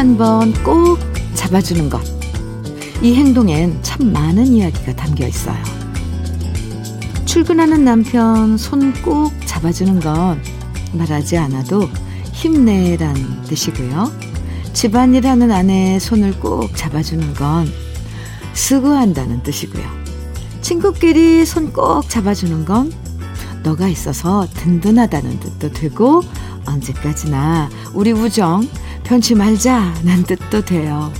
손한번 꼭 잡아주는 것. 이 행동엔 참 많은 이야기가 담겨 있어요. 출근하는 남편 손 꼭 잡아주는 건 말하지 않아도 힘내란 뜻이고요. 집안일 하는 아내의 손을 꼭 잡아주는 건 수고한다는 뜻이고요. 친구끼리 손 꼭 잡아주는 건 너가 있어서 든든하다는 뜻도 되고 언제까지나 우리 우정 편치 말자는 뜻도 돼요.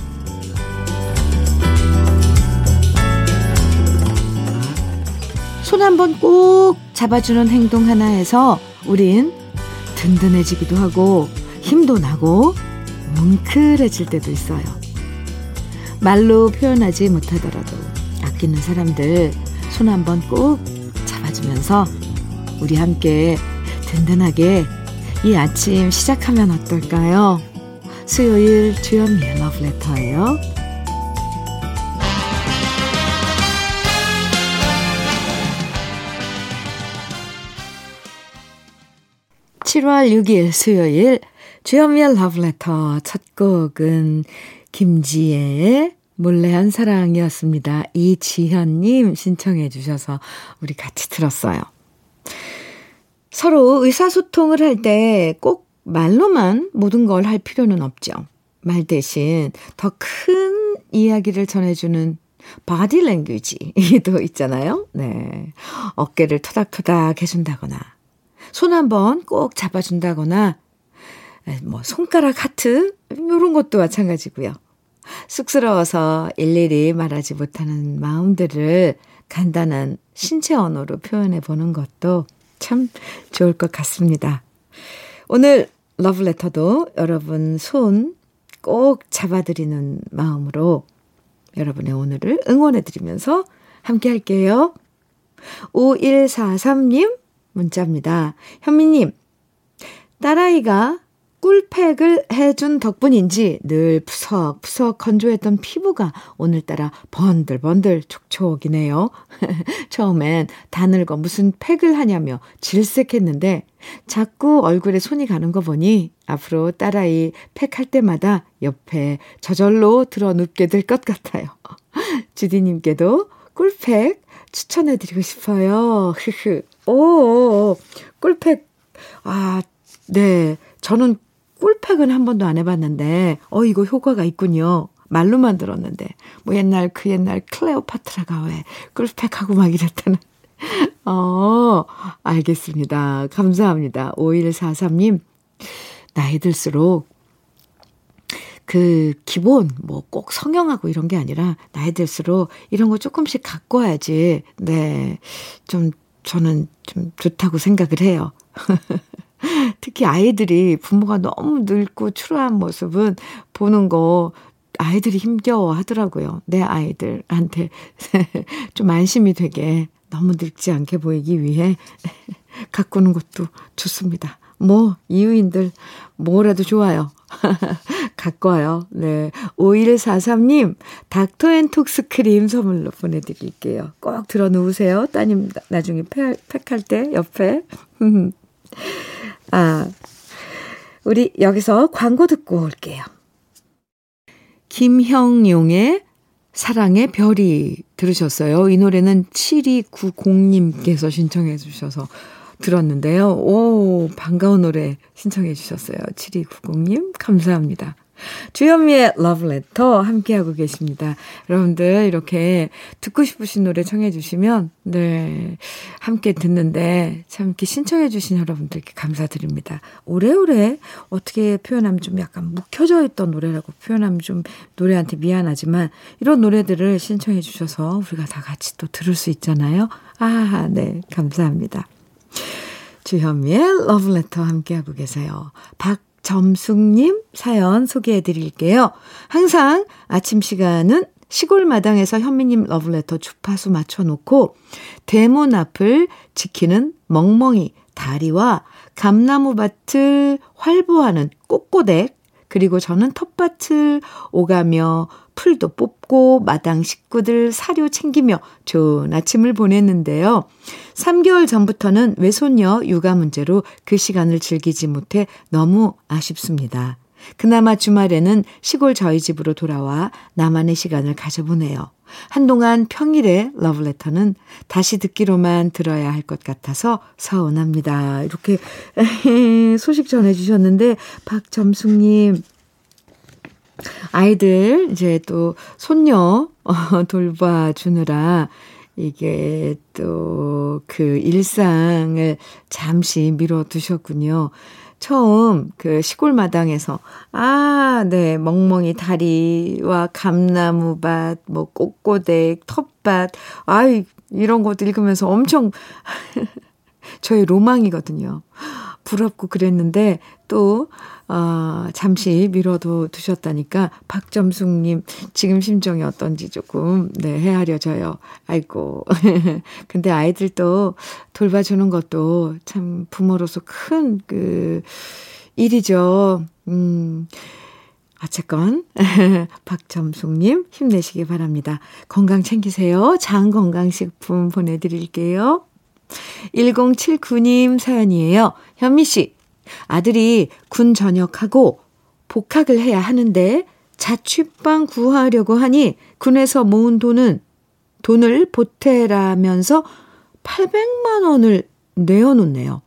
손 한 번 꼭 잡아주는 행동 하나에서 우린 든든해지기도 하고 힘도 나고 뭉클해질 때도 있어요. 말로 표현하지 못하더라도 아끼는 사람들 손 한 번 꼭 잡아주면서 우리 함께 든든하게 이 아침 시작하면 어떨까요? 수요일 주연미의 러브레터예요. 7월 6일 수요일 주현미의 러브레터 첫 곡은 김지혜의 몰래 한 사랑이었습니다. 이지현님 신청해 주셔서 우리 같이 들었어요. 서로 의사소통을 할 때 꼭 말로만 모든 걸 할 필요는 없죠. 말 대신 더 큰 이야기를 전해주는 바디 랭귀지도 있잖아요. 네. 어깨를 토닥토닥 해준다거나, 손 한번 꼭 잡아준다거나, 뭐, 손가락 하트, 이런 것도 마찬가지고요. 쑥스러워서 일일이 말하지 못하는 마음들을 간단한 신체 언어로 표현해 보는 것도 참 좋을 것 같습니다. 오늘 러브레터도 여러분 손 꼭 잡아드리는 마음으로 여러분의 오늘을 응원해드리면서 함께 할게요. 5143님 문자입니다. 현미님, 딸아이가 꿀팩을 해준 덕분인지 늘 푸석푸석 건조했던 피부가 오늘따라 번들번들 촉촉이네요. 처음엔 다늘고 무슨 팩을 하냐며 질색했는데 자꾸 얼굴에 손이 가는 거 보니 앞으로 딸아이 팩 할 때마다 옆에 저절로 들어 눕게 될 것 같아요. 주디님께도 꿀팩 추천해드리고 싶어요. 오, 꿀팩. 아, 네. 저는 꿀팩은 한 번도 안 해봤는데, 어, 이거 효과가 있군요. 말로만 들었는데, 뭐 옛날 그 옛날 클레오파트라가 왜 꿀팩하고 막 이랬다는. 어, 알겠습니다. 감사합니다. 5143님, 나이 들수록 그 기본 뭐 꼭 성형하고 이런 게 아니라 나이 들수록 이런 거 조금씩 갖고 와야지. 네. 좀 저는 좀 좋다고 생각을 해요. 특히 아이들이 부모가 너무 늙고 추로한 모습은 보는 거 아이들이 힘겨워 하더라고요. 내 아이들한테 좀 안심이 되게 너무 늙지 않게 보이기 위해 가꾸는 것도 좋습니다. 뭐, 이유인들 뭐라도 좋아요. 와요. 네. 5143님, 닥터 앤 톡스 크림 선물로 보내드릴게요. 꼭 들어 놓으세요. 따님 나중에 팩, 팩할 때 옆에. 아, 우리 여기서 광고 듣고 올게요. 김형용의 사랑의 별이 들으셨어요. 이 노래는 7290님께서 신청해 주셔서 들었는데요. 오, 반가운 노래 신청해 주셨어요. 7290님, 감사합니다. 주현미의 러브레터 함께하고 계십니다. 여러분들 이렇게 듣고 싶으신 노래 청해 주시면 네 함께 듣는데 참 이렇게 신청해 주신 여러분들께 감사드립니다. 오래오래 어떻게 표현하면 좀 약간 묵혀져 있던 노래라고 표현하면 좀 노래한테 미안하지만 이런 노래들을 신청해 주셔서 우리가 다 같이 또 들을 수 있잖아요. 아, 네. 감사합니다. 주현미의 러브레터 함께하고 계세요. 박 점숙님 사연 소개해 드릴게요. 항상 아침 시간은 시골 마당에서 현미님 러브레터 주파수 맞춰놓고 대문 앞을 지키는 멍멍이 다리와 감나무 밭을 활보하는 꼬꼬댁 그리고 저는 텃밭을 오가며 풀도 뽑고 마당 식구들 사료 챙기며 좋은 아침을 보냈는데요. 3개월 전부터는 외손녀 육아 문제로 그 시간을 즐기지 못해 너무 아쉽습니다. 그나마 주말에는 시골 저희 집으로 돌아와 나만의 시간을 가져보네요. 한동안 평일에 러브레터는 다시 듣기로만 들어야 할 것 같아서 서운합니다. 이렇게 소식 전해주셨는데, 박점숙님, 아이들 이제 또 손녀 어, 돌봐주느라 이게 또 그 일상을 잠시 미뤄두셨군요. 처음 그 시골 마당에서 아, 네, 멍멍이 다리와 감나무밭, 뭐 꽃고댁, 텃밭, 아이 이런 것도 읽으면서 엄청 저의 로망이거든요. 부럽고 그랬는데 또 어, 잠시 미뤄도 두셨다니까 박점숙님 지금 심정이 어떤지 조금 네 헤아려져요. 아이고 근데 아이들도 돌봐주는 것도 참 부모로서 큰 그 일이죠. 음. 어쨌건 박점숙님 힘내시기 바랍니다. 건강 챙기세요. 장 건강식품 보내드릴게요. 1079님 사연이에요. 현미 씨, 아들이 군 전역하고 복학을 해야 하는데 자취방 구하려고 하니 군에서 모은 돈은 돈을 보태라면서 800만 원을 내어놓네요.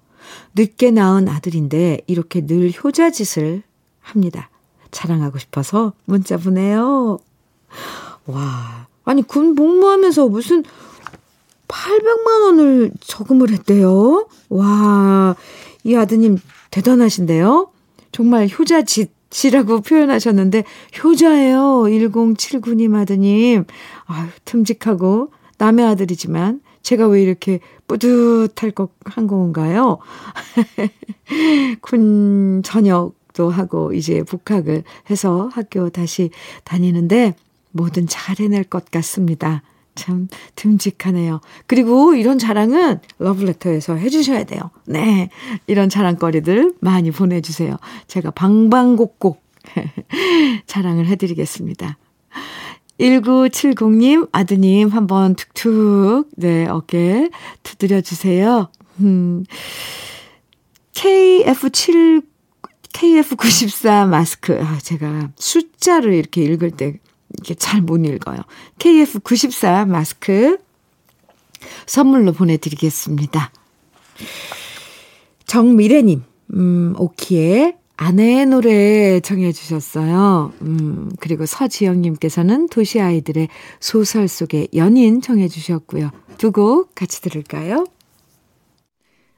늦게 낳은 아들인데 이렇게 늘 효자짓을 합니다. 자랑하고 싶어서 문자 보내요. 와, 아니 군 복무하면서 무슨 800만 원을 저금을 했대요. 와, 이 아드님 대단하신데요? 정말 효자짓이라고 표현하셨는데, 효자예요. 1079님 아드님. 아유, 듬직하고, 남의 아들이지만, 제가 왜 이렇게 뿌듯할 것 한 건가요? 군 전역도 하고, 이제 복학을 해서 학교 다시 다니는데, 뭐든 잘 해낼 것 같습니다. 참 듬직하네요. 그리고 이런 자랑은 러브레터에서 해주셔야 돼요. 네. 이런 자랑거리들 많이 보내주세요. 제가 방방곡곡 자랑을 해드리겠습니다. 1970님, 아드님 한번 툭툭, 네, 어깨 두드려 주세요. 음, KF7, KF94 마스크. 아, 제가 숫자를 이렇게 읽을 때 이게 잘 못 읽어요. KF94 마스크 선물로 보내드리겠습니다. 정미래님, 음, 오키의 아내의 노래 정해 주셨어요. 음, 그리고 서지영님께서는 도시 아이들의 소설 속의 연인 정해 주셨고요. 두 곡 같이 들을까요?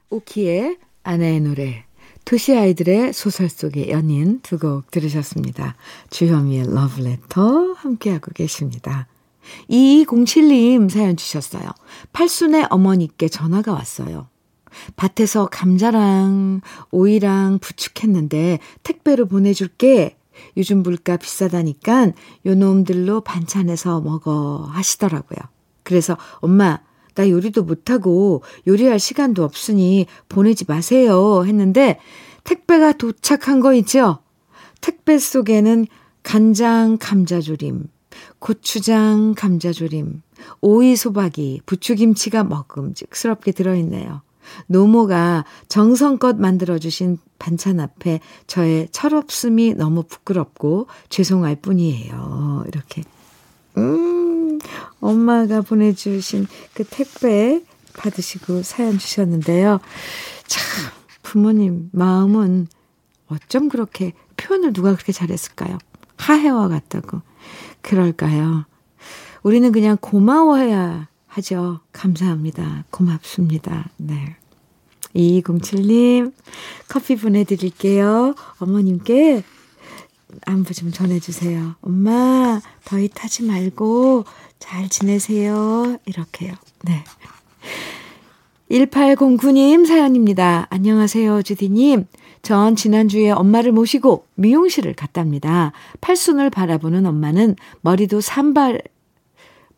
오키의 아내의 노래 도시 아이들의 소설 속의 연인 두 곡 들으셨습니다. 주현미의 러브레터 함께하고 계십니다. 2207님 사연 주셨어요. 팔순의 어머니께 전화가 왔어요. 밭에서 감자랑 오이랑 부축했는데 택배로 보내줄게. 요즘 물가 비싸다니까 요 놈들로 반찬해서 먹어 하시더라고요. 그래서 엄마 나 요리도 못하고 요리할 시간도 없으니 보내지 마세요 했는데 택배가 도착한 거 있죠? 택배 속에는 간장 감자조림, 고추장 감자조림, 오이 소박이, 부추김치가 먹음직스럽게 들어있네요. 노모가 정성껏 만들어주신 반찬 앞에 저의 철없음이 너무 부끄럽고 죄송할 뿐이에요. 이렇게. 음, 엄마가 보내주신 그 택배 받으시고 사연 주셨는데요. 참, 부모님 마음은 어쩜 그렇게 표현을 누가 그렇게 잘했을까요? 하해와 같다고. 그럴까요? 우리는 그냥 고마워해야 하죠. 감사합니다. 고맙습니다. 네. 2207님, 커피 보내드릴게요. 어머님께 안부 좀 전해주세요. 엄마, 더위 타지 말고 잘 지내세요. 이렇게요. 네. 1809님 사연입니다. 안녕하세요, 주디님. 전 지난주에 엄마를 모시고 미용실을 갔답니다. 팔순을 바라보는 엄마는 머리도 산발,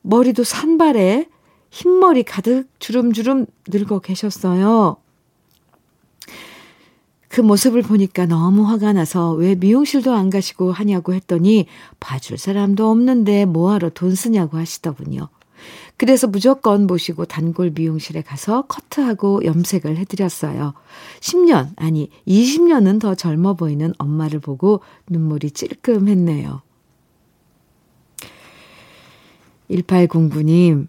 머리도 산발에 흰머리 가득 주름주름 늙어 계셨어요. 그 모습을 보니까 너무 화가 나서 왜 미용실도 안 가시고 하냐고 했더니 봐줄 사람도 없는데 뭐하러 돈 쓰냐고 하시더군요. 그래서 무조건 모시고 단골 미용실에 가서 커트하고 염색을 해드렸어요. 10년, 아니 20년은 더 젊어 보이는 엄마를 보고 눈물이 찔끔했네요. 1809님,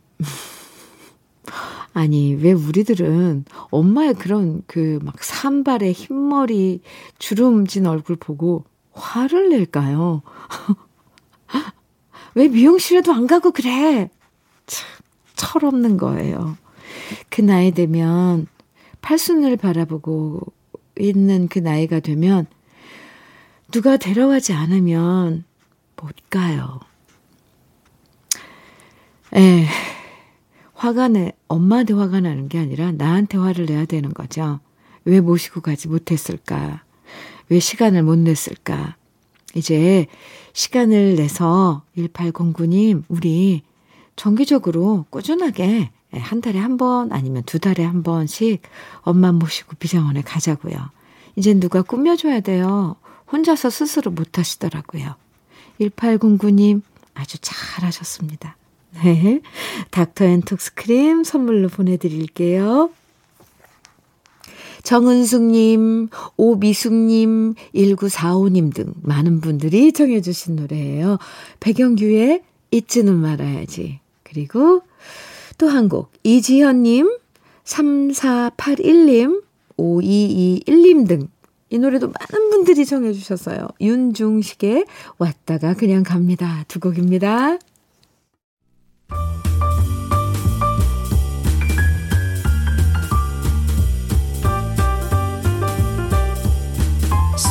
아니, 왜 우리들은 엄마의 그런 그 막 산발의 흰머리, 주름진 얼굴 보고 화를 낼까요? 왜 미용실에도 안 가고 그래? 참, 철없는 거예요. 그 나이 되면 팔순을 바라보고 있는 그 나이가 되면 누가 데려가지 않으면 못 가요. 에, 화가 내, 엄마한테 화가 나는 게 아니라 나한테 화를 내야 되는 거죠. 왜 모시고 가지 못했을까? 왜 시간을 못 냈을까? 이제 시간을 내서 1809님, 우리 정기적으로 꾸준하게 한 달에 한 번 아니면 두 달에 한 번씩 엄마 모시고 비장원에 가자고요. 이젠 누가 꾸며줘야 돼요. 혼자서 스스로 못 하시더라고요. 1809님, 아주 잘하셨습니다. 네. 닥터 앤 톡스 크림 선물로 보내드릴게요. 정은숙님, 오미숙님, 1945님 등 많은 분들이 청해주신 노래예요. 백영규의 잊지는 말아야지. 그리고 또 한 곡, 이지현님, 3481님, 5221님 등 이 노래도 많은 분들이 청해주셨어요. 윤중식의 왔다가 그냥 갑니다. 두 곡입니다.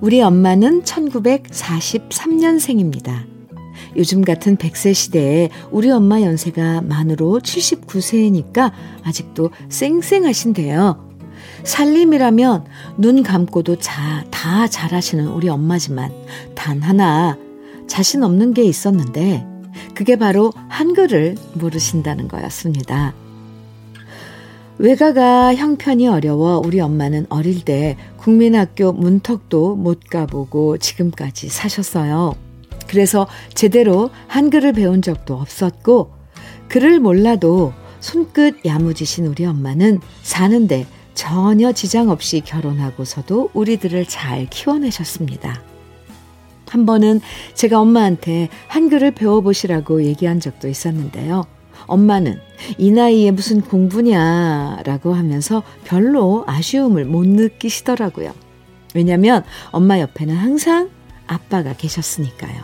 우리 엄마는 1943년생입니다. 요즘 같은 100세 시대에 우리 엄마 연세가 만으로 79세니까 아직도 쌩쌩하신데요. 살림이라면 눈 감고도 자, 다 잘하시는 우리 엄마지만 단 하나 자신 없는 게 있었는데 그게 바로 한글을 모르신다는 거였습니다. 외가가 형편이 어려워 우리 엄마는 어릴 때 국민학교 문턱도 못 가보고 지금까지 사셨어요. 그래서 제대로 한글을 배운 적도 없었고, 글을 몰라도 손끝 야무지신 우리 엄마는 사는데 전혀 지장 없이 결혼하고서도 우리들을 잘 키워내셨습니다. 한 번은 제가 엄마한테 한글을 배워보시라고 얘기한 적도 있었는데요. 엄마는 이 나이에 무슨 공부냐라고 하면서 별로 아쉬움을 못 느끼시더라고요. 왜냐면 엄마 옆에는 항상 아빠가 계셨으니까요.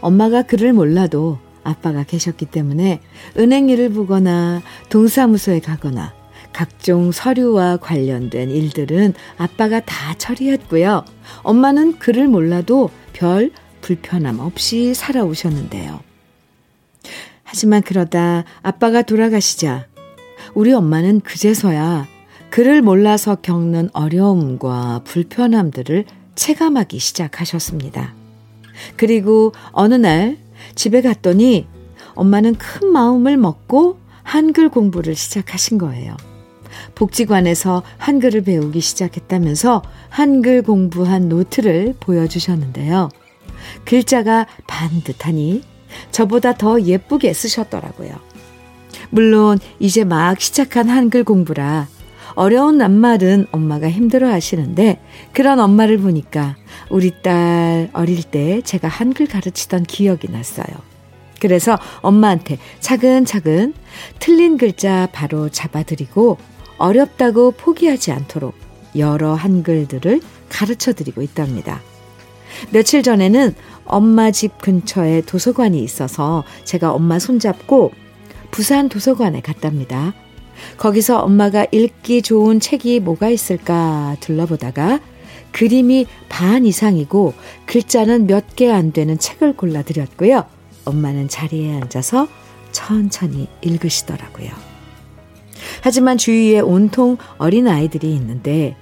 엄마가 글을 몰라도 아빠가 계셨기 때문에 은행 일을 보거나 동사무소에 가거나 각종 서류와 관련된 일들은 아빠가 다 처리했고요. 엄마는 글을 몰라도 별 불편함 없이 살아오셨는데요. 하지만 그러다 아빠가 돌아가시자 우리 엄마는 그제서야 그를 몰라서 겪는 어려움과 불편함들을 체감하기 시작하셨습니다. 그리고 어느 날 집에 갔더니 엄마는 큰 마음을 먹고 한글 공부를 시작하신 거예요. 복지관에서 한글을 배우기 시작했다면서 한글 공부한 노트를 보여주셨는데요. 글자가 반듯하니 저보다 더 예쁘게 쓰셨더라고요. 물론 이제 막 시작한 한글 공부라 어려운 낱말은 엄마가 힘들어 하시는데 그런 엄마를 보니까 우리 딸 어릴 때 제가 한글 가르치던 기억이 났어요. 그래서 엄마한테 차근차근 틀린 글자 바로 잡아드리고 어렵다고 포기하지 않도록 여러 한글들을 가르쳐 드리고 있답니다. 며칠 전에는 엄마 집 근처에 도서관이 있어서 제가 엄마 손잡고 부산 도서관에 갔답니다. 거기서 엄마가 읽기 좋은 책이 뭐가 있을까 둘러보다가 그림이 반 이상이고 글자는 몇 개 안 되는 책을 골라드렸고요. 엄마는 자리에 앉아서 천천히 읽으시더라고요. 하지만 주위에 온통 어린 아이들이 있는데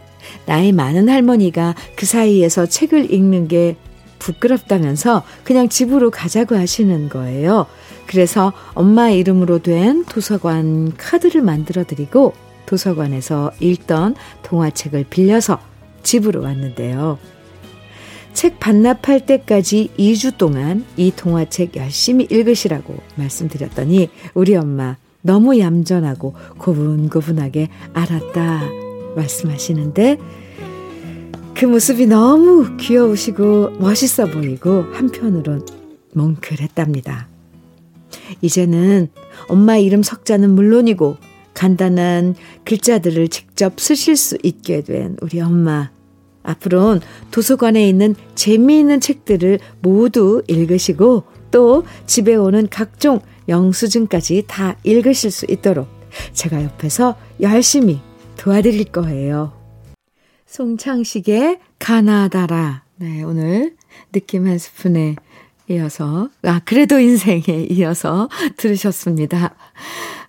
나이 많은 할머니가 그 사이에서 책을 읽는 게 부끄럽다면서 그냥 집으로 가자고 하시는 거예요. 그래서 엄마 이름으로 된 도서관 카드를 만들어 드리고 도서관에서 읽던 동화책을 빌려서 집으로 왔는데요. 책 반납할 때까지 2주 동안 이 동화책 열심히 읽으시라고 말씀드렸더니 우리 엄마 너무 얌전하고 고분고분하게 알았다 말씀하시는데 그 모습이 너무 귀여우시고 멋있어 보이고 한편으론 뭉클했답니다. 이제는 엄마 이름 석자는 물론이고 간단한 글자들을 직접 쓰실 수 있게 된 우리 엄마. 앞으로는 도서관에 있는 재미있는 책들을 모두 읽으시고 또 집에 오는 각종 영수증까지 다 읽으실 수 있도록 제가 옆에서 열심히 도와드릴 거예요. 송창식의 가나다라. 네, 오늘 느낌 한 스푼에 이어서, 아, 그래도 인생에 이어서 들으셨습니다.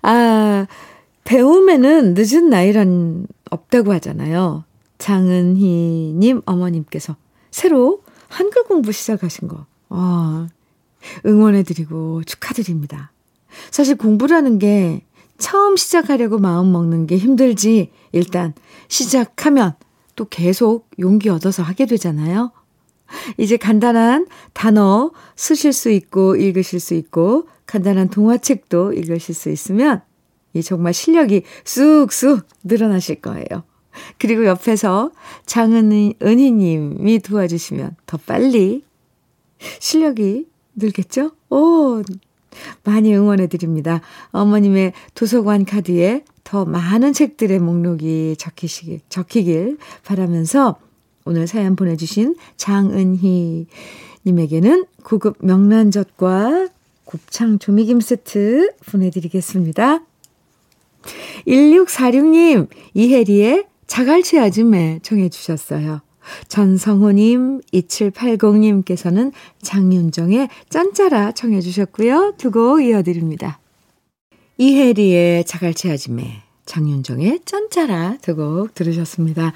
아, 배움에는 늦은 나이란 없다고 하잖아요. 장은희님 어머님께서 새로 한글 공부 시작하신 거. 아, 응원해드리고 축하드립니다. 사실 공부라는 게 처음 시작하려고 마음 먹는 게 힘들지, 일단 시작하면 또 계속 용기 얻어서 하게 되잖아요. 이제 간단한 단어 쓰실 수 있고 읽으실 수 있고 간단한 동화책도 읽으실 수 있으면 이 정말 실력이 쑥쑥 늘어나실 거예요. 그리고 옆에서 장은희 은희님이 도와주시면 더 빨리 실력이 늘겠죠? 오, 많이 응원해 드립니다. 어머님의 도서관 카드에 더 많은 책들의 목록이 적히시길, 적히길 바라면서 오늘 사연 보내주신 장은희 님에게는 고급 명란젓과 곱창 조미김 세트 보내드리겠습니다. 1646님, 이혜리의 자갈치 아줌매 청해 주셨어요. 전성호님, 2780님께서는 장윤정의 짠짜라 청해 주셨고요. 두 곡 이어드립니다. 이혜리의 자갈치 아줌매, 장윤정의 짠짜라 두 곡 들으셨습니다.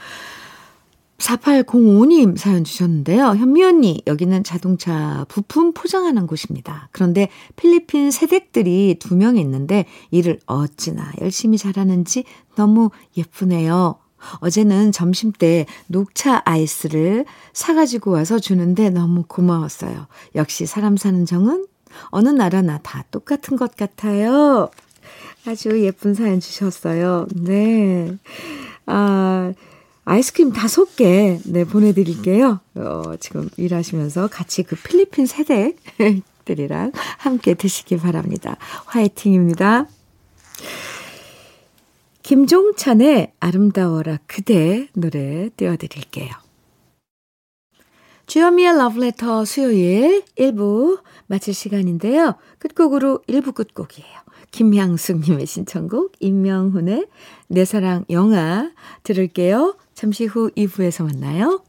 4805님 사연 주셨는데요. 현미 언니, 여기는 자동차 부품 포장하는 곳입니다. 그런데 필리핀 세댁들이 두 명 있는데 일을 어찌나 열심히 잘하는지 너무 예쁘네요. 어제는 점심 때 녹차 아이스를 사가지고 와서 주는데 너무 고마웠어요. 역시 사람 사는 정은 어느 나라나 다 똑같은 것 같아요. 아주 예쁜 사연 주셨어요. 네. 아, 아이스크림 다섯 개, 네, 보내드릴게요. 어, 지금 일하시면서 같이 그 필리핀 세대들이랑 함께 드시기 바랍니다. 화이팅입니다. 김종찬의 아름다워라 그대 노래 띄워드릴게요. 주현미의 러브레터 수요일 1부 마칠 시간인데요. 끝곡으로 1부 끝곡이에요. 김향숙님의 신청곡 임명훈의 내 사랑 영화 들을게요. 잠시 후 2부에서 만나요.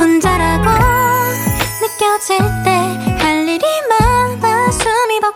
혼자라고 느껴질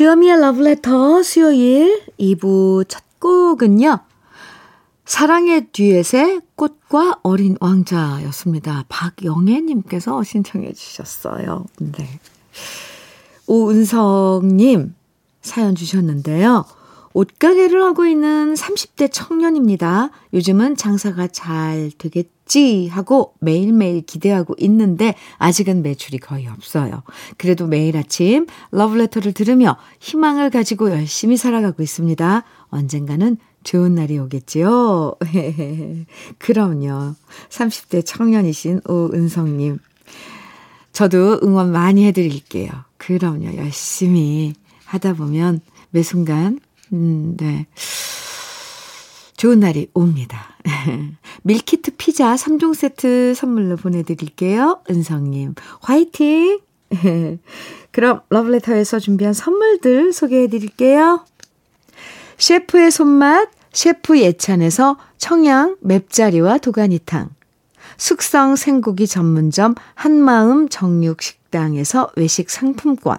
주현미의 Letter 수요일 2부 첫 곡은요. 사랑의 듀엣의 꽃과 어린 왕자였습니다. 박영애님께서 신청해 주셨어요. 네. 오은성님 사연 주셨는데요. 옷가게를 하고 있는 30대 청년입니다. 요즘은 장사가 잘 되겠지 하고 매일매일 기대하고 있는데 아직은 매출이 거의 없어요. 그래도 매일 아침 러브레터를 들으며 희망을 가지고 열심히 살아가고 있습니다. 언젠가는 좋은 날이 오겠지요? 그럼요. 30대 청년이신 오은성님. 저도 응원 많이 해드릴게요. 그럼요. 열심히 하다 보면 매 순간, 음, 네. 좋은 날이 옵니다. 밀키트 피자 3종 세트 선물로 보내드릴게요. 은성님, 화이팅! 그럼 러브레터에서 준비한 선물들 소개해드릴게요. 셰프의 손맛, 셰프 예찬에서 청양 맵자리와 도가니탕. 숙성 생고기 전문점 한마음 정육식당에서 외식 상품권.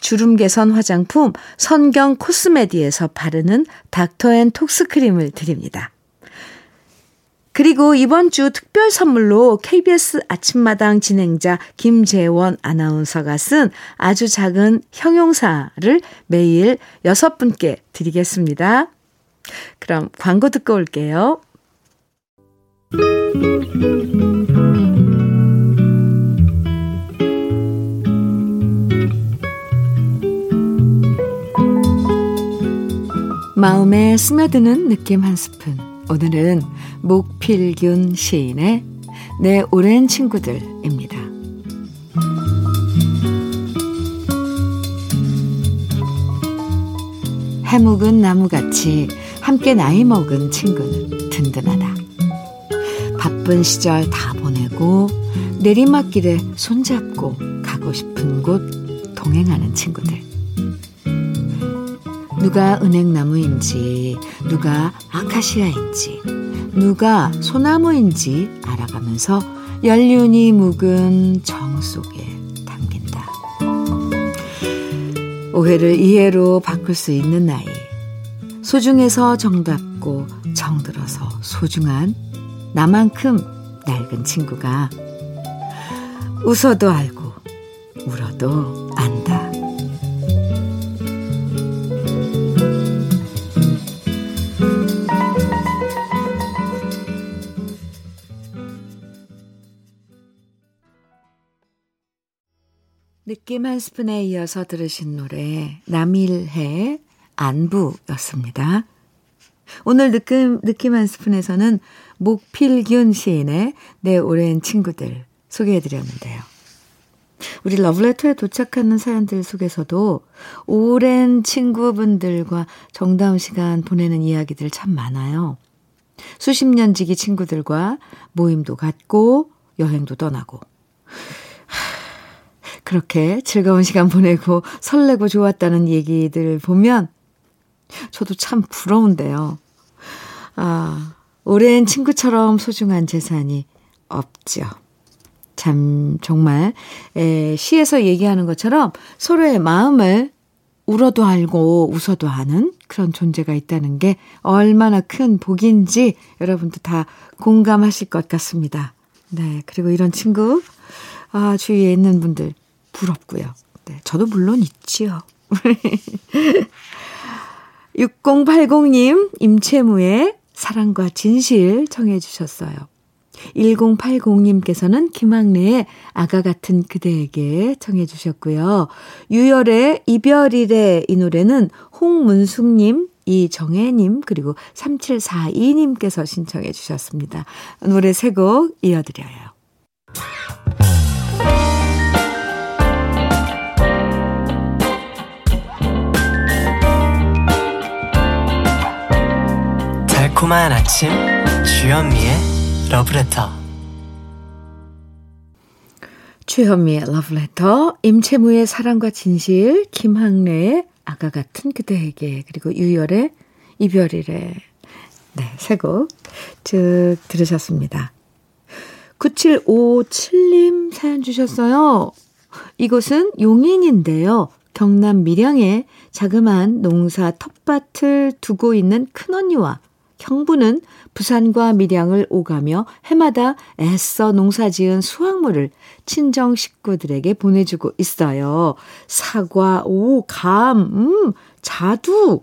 주름 개선 화장품 선경 코스메디에서 바르는 닥터앤톡스 크림을 드립니다. 그리고 이번 주 특별 선물로 KBS 아침마당 진행자 김재원 아나운서가 쓴 아주 작은 형용사를 매일 여섯 분께 드리겠습니다. 그럼 광고 듣고 올게요. 마음에 스며드는 느낌 한 스푼. 오늘은 목필균 시인의 내 오랜 친구들입니다. 해묵은 나무같이 함께 나이 먹은 친구는 든든하다. 바쁜 시절 다 보내고 내리막길에 손잡고 가고 싶은 곳 동행하는 친구들. 누가 은행나무인지, 누가 아카시아인지, 누가 소나무인지 알아가면서 연륜이 묵은 정 속에 담긴다. 오해를 이해로 바꿀 수 있는 나이. 소중해서 정답고 정들어서 소중한 나만큼 낡은 친구가 웃어도 알고 울어도 안다. 느낌 한 스푼에 이어서 들으신 노래 남일해 안부였습니다. 오늘 느낌 느낌 한 스푼에서는 목필균 시인의 내 오랜 친구들 소개해 드렸는데요. 우리 러브레터에 도착하는 사연들 속에서도 오랜 친구분들과 정다운 시간 보내는 이야기들 참 많아요. 수십 년 지기 친구들과 모임도 갖고 여행도 떠나고 그렇게 즐거운 시간 보내고 설레고 좋았다는 얘기들 보면 저도 참 부러운데요. 아, 오랜 친구처럼 소중한 재산이 없죠. 참, 정말, 에, 시에서 얘기하는 것처럼 서로의 마음을 울어도 알고 웃어도 아는 그런 존재가 있다는 게 얼마나 큰 복인지 여러분도 다 공감하실 것 같습니다. 네. 그리고 이런 친구, 아, 주위에 있는 분들 부럽고요. 네, 저도 물론 있지요. 6080님, 임채무의 사랑과 진실 청해 주셨어요. 1080님께서는 김학래의 아가 같은 그대에게 청해 주셨고요. 유열의 이별이래 이 노래는 홍문숙님, 이정혜님, 그리고 3742님께서 신청해 주셨습니다. 노래 세 곡 이어드려요. 달콤한 아침 주현미의 러브레터 주현미의 러브레터 임채무의 사랑과 진실 김학래의 아가 같은 그대에게 그리고 유열의 이별이래 네, 세곡 쭉 들으셨습니다. 9757님 사연 주셨어요. 이곳은 용인인데요. 경남 밀양에 자그마한 농사 텃밭을 두고 있는 큰언니와 형부는 부산과 밀양을 오가며 해마다 애써 농사 지은 수확물을 친정 식구들에게 보내주고 있어요. 사과, 오, 감, 음, 자두,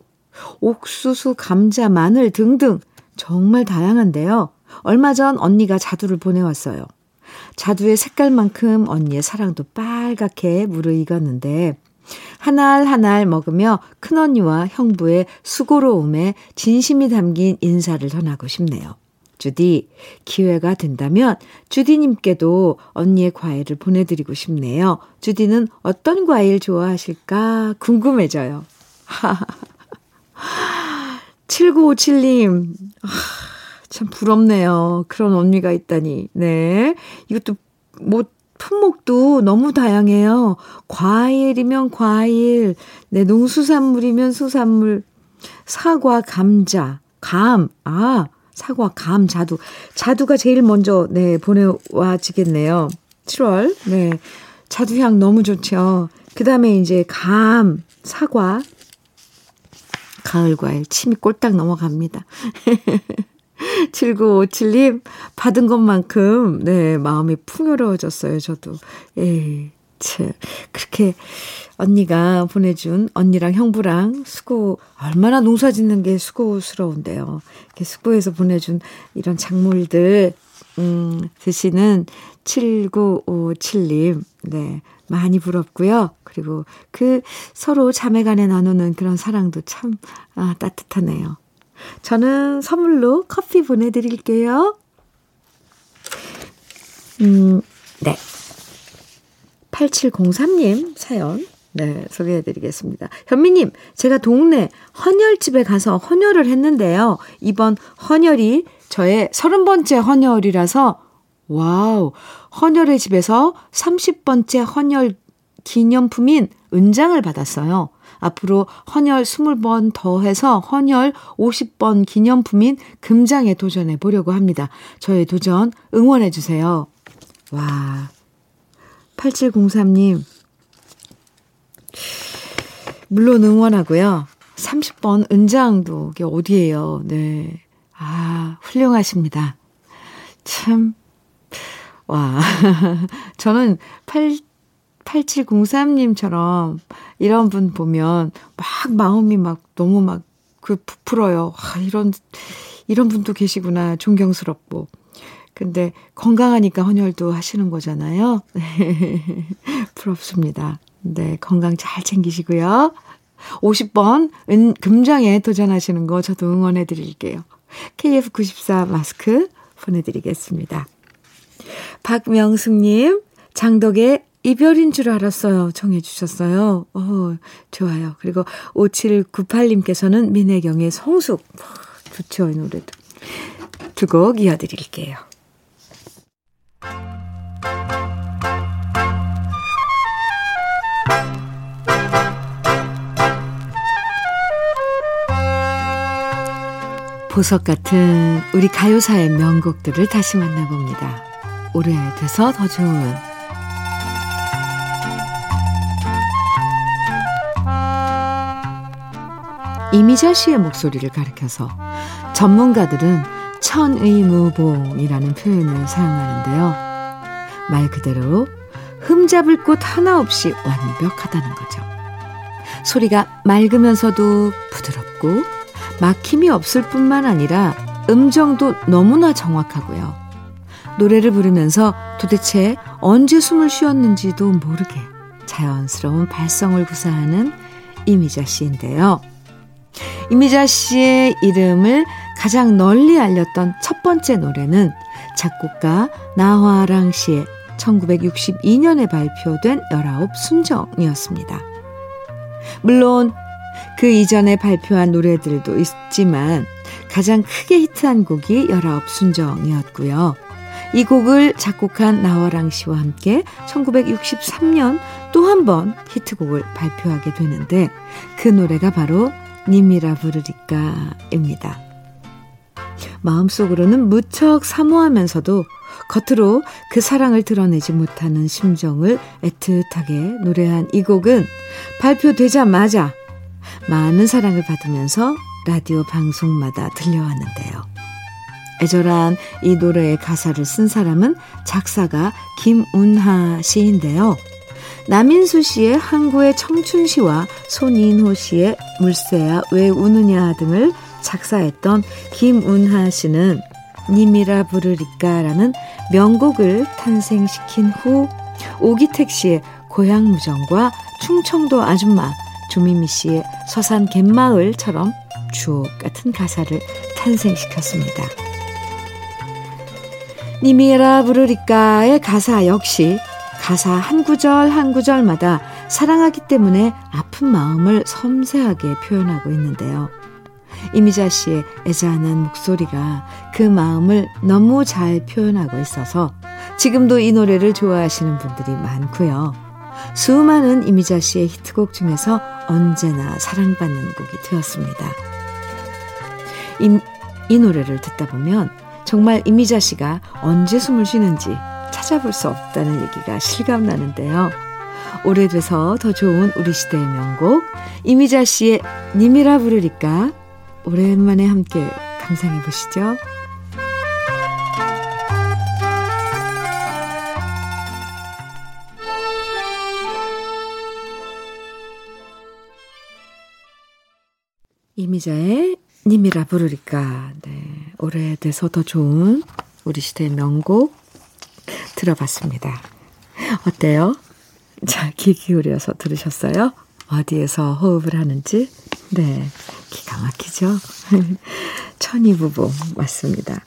옥수수, 감자, 마늘 등등 정말 다양한데요. 얼마 전 언니가 자두를 보내왔어요. 자두의 색깔만큼 언니의 사랑도 빨갛게 무르익었는데 한 알 한 알 먹으며 큰언니와 형부의 수고로움에 진심이 담긴 인사를 전하고 싶네요. 주디, 기회가 된다면 주디님께도 언니의 과일을 보내드리고 싶네요. 주디는 어떤 과일 좋아하실까 궁금해져요. 7957님, 아, 참 부럽네요. 그런 언니가 있다니. 네. 이것도 뭐 품목도 너무 다양해요. 과일이면 과일, 네, 농수산물이면 수산물, 사과, 감자, 감, 아, 사과, 감, 자두. 자두가 제일 먼저, 네, 보내와지겠네요. 7월, 네. 자두향 너무 좋죠. 그 다음에 이제 감, 사과, 가을 과일, 침이 꼴딱 넘어갑니다. 7957님, 받은 것만큼, 네, 마음이 풍요로워졌어요, 저도. 예, 참, 그렇게 언니가 보내준 언니랑 형부랑 수고, 얼마나 농사 짓는 게 수고스러운데요. 이렇게 수고해서 보내준 이런 작물들, 음, 드시는 7957님, 네, 많이 부럽고요. 그리고 그 서로 자매 간에 나누는 그런 사랑도 참, 아, 따뜻하네요. 저는 선물로 커피 보내드릴게요. 음, 네. 8703님 사연, 네, 소개해드리겠습니다. 현미님, 제가 동네 헌혈집에 가서 헌혈을 했는데요. 이번 헌혈이 저의 30번째 헌혈이라서, 와우, 헌혈의 집에서 30번째 헌혈 기념품인 은장을 받았어요. 앞으로 헌혈 20번 더해서 헌혈 50번 기념품인 금장에 도전해 보려고 합니다. 저의 도전 응원해 주세요. 와. 8703님. 물론 응원하고요. 30번 은장도 이게 어디예요? 네. 아, 훌륭하십니다. 참. 와. 저는 8 8703님처럼 이런 분 보면 막 마음이 막 너무 막 그 부풀어요. 아, 이런, 이런 분도 계시구나. 존경스럽고. 근데 건강하니까 헌혈도 하시는 거잖아요. 네. 부럽습니다. 네, 건강 잘 챙기시고요. 50번 은, 금장에 도전하시는 거 저도 응원해 드릴게요. KF94 마스크 보내드리겠습니다. 박명숙님, 장덕의 이별인 줄 알았어요. 정해 주셨어요. 어, 좋아요. 그리고 5798님께서는 민혜경의 성숙. 좋죠, 이 노래도. 두 곡 이어드릴게요. 보석 같은 우리 가요사의 명곡들을 다시 만나봅니다. 오래돼서 더 좋은 이미자 씨의 목소리를 가리켜서 전문가들은 천의무봉이라는 표현을 사용하는데요. 말 그대로 흠잡을 곳 하나 없이 완벽하다는 거죠. 소리가 맑으면서도 부드럽고 막힘이 없을 뿐만 아니라 음정도 너무나 정확하고요. 노래를 부르면서 도대체 언제 숨을 쉬었는지도 모르게 자연스러운 발성을 구사하는 이미자 씨인데요. 이미자 씨의 이름을 가장 널리 알렸던 첫 번째 노래는 작곡가 나화랑 씨의 1962년에 발표된 19 순정이었습니다. 물론 그 이전에 발표한 노래들도 있지만 가장 크게 히트한 곡이 19 순정이었고요. 이 곡을 작곡한 나화랑 씨와 함께 1963년 또 한 번 히트곡을 발표하게 되는데 그 노래가 바로 님이라 부르리까입니다. 마음속으로는 무척 사모하면서도 겉으로 그 사랑을 드러내지 못하는 심정을 애틋하게 노래한 이 곡은 발표되자마자 많은 사랑을 받으면서 라디오 방송마다 들려왔는데요. 애절한 이 노래의 가사를 쓴 사람은 작사가 김운하 씨인데요. 남인수 씨의 항구의 청춘시와 손인호 씨의 물새야 왜 우느냐 등을 작사했던 김운하 씨는 님이라 부르리까라는 명곡을 탄생시킨 후 오기택 씨의 고향무정과 충청도 아줌마 조미미 씨의 서산 갯마을처럼 주옥 같은 가사를 탄생시켰습니다. 님이라 부르리까의 가사 역시 가사 한 구절 한 구절마다 사랑하기 때문에 아픈 마음을 섬세하게 표현하고 있는데요. 이미자 씨의 애잔한 목소리가 그 마음을 너무 잘 표현하고 있어서 지금도 이 노래를 좋아하시는 분들이 많고요. 수많은 이미자 씨의 히트곡 중에서 언제나 사랑받는 곡이 되었습니다. 이, 이 노래를 듣다 보면 정말 이미자 씨가 언제 숨을 쉬는지 찾아볼 수 없다는 얘기가 실감나는데요. 오래돼서 더 좋은 우리 시대의 명곡 이미자 씨의 님이라 부르니까 오랜만에 함께 감상해 보시죠. 이미자의 님이라 부르니까 네, 오래돼서 더 좋은 우리 시대의 명곡 들어봤습니다. 어때요? 자, 귀 기울여서 들으셨어요? 어디에서 호흡을 하는지? 네, 기가 막히죠? 천이부부 맞습니다.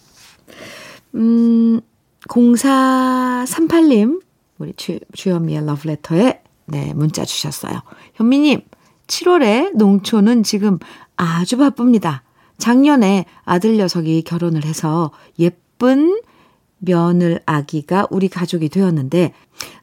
음, 0438님, 우리 주, 주현미의 러브레터에 네, 문자 주셨어요. 현미님, 7월에 농촌은 지금 아주 바쁩니다. 작년에 아들 녀석이 결혼을 해서 예쁜 며느 아기가 우리 가족이 되었는데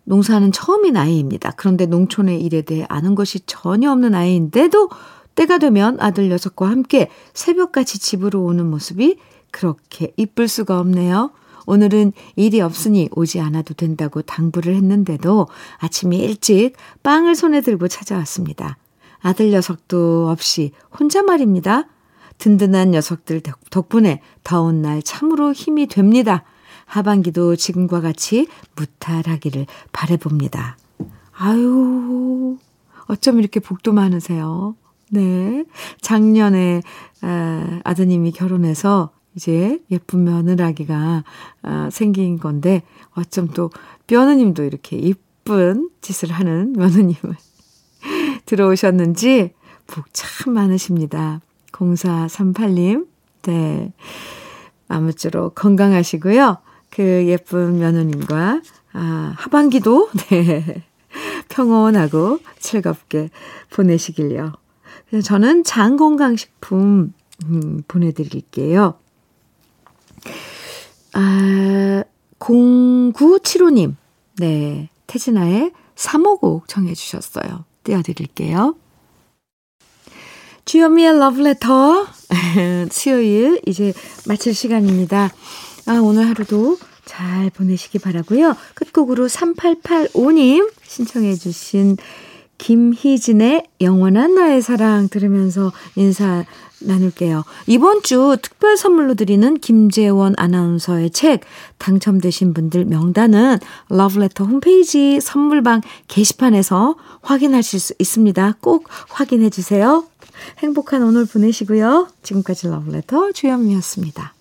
농사는 처음인 아이입니다. 그런데 농촌의 일에 대해 아는 것이 전혀 없는 아이인데도 때가 되면 아들 녀석과 함께 새벽같이 집으로 오는 모습이 그렇게 이쁠 수가 없네요. 오늘은 일이 없으니 오지 않아도 된다고 당부를 했는데도 아침에 일찍 빵을 손에 들고 찾아왔습니다. 아들 녀석도 없이 혼자 말입니다. 든든한 녀석들 덕분에 더운 날 참으로 힘이 됩니다. 하반기도 지금과 같이 무탈하기를 바래봅니다. 아유, 어쩜 이렇게 복도 많으세요? 네. 작년에 아, 아드님이 결혼해서 이제 예쁜 며느라기가 아, 생긴 건데 어쩜 또 며느님도 이렇게 이쁜 짓을 하는 며느님을 들어오셨는지 복 참 많으십니다. 0438님. 네. 아무쪼록 건강하시고요. 그 예쁜 며느님과 아, 하반기도 네. 평온하고 즐겁게 보내시길요. 저는 장건강식품 음, 보내드릴게요. 아, 0975님, 네, 태진아의 3호곡 청해주셨어요. 띄워드릴게요. 주현미의 러브레터, 수요일, 이제 마칠 시간입니다. 아, 오늘 하루도 잘 보내시기 바라고요. 끝곡으로 3885님 신청해 주신 김희진의 영원한 나의 사랑 들으면서 인사 나눌게요. 이번 주 특별 선물로 드리는 김재원 아나운서의 책 당첨되신 분들 명단은 러브레터 홈페이지 선물방 게시판에서 확인하실 수 있습니다. 꼭 확인해 주세요. 행복한 오늘 보내시고요. 지금까지 러브레터 주현미였습니다.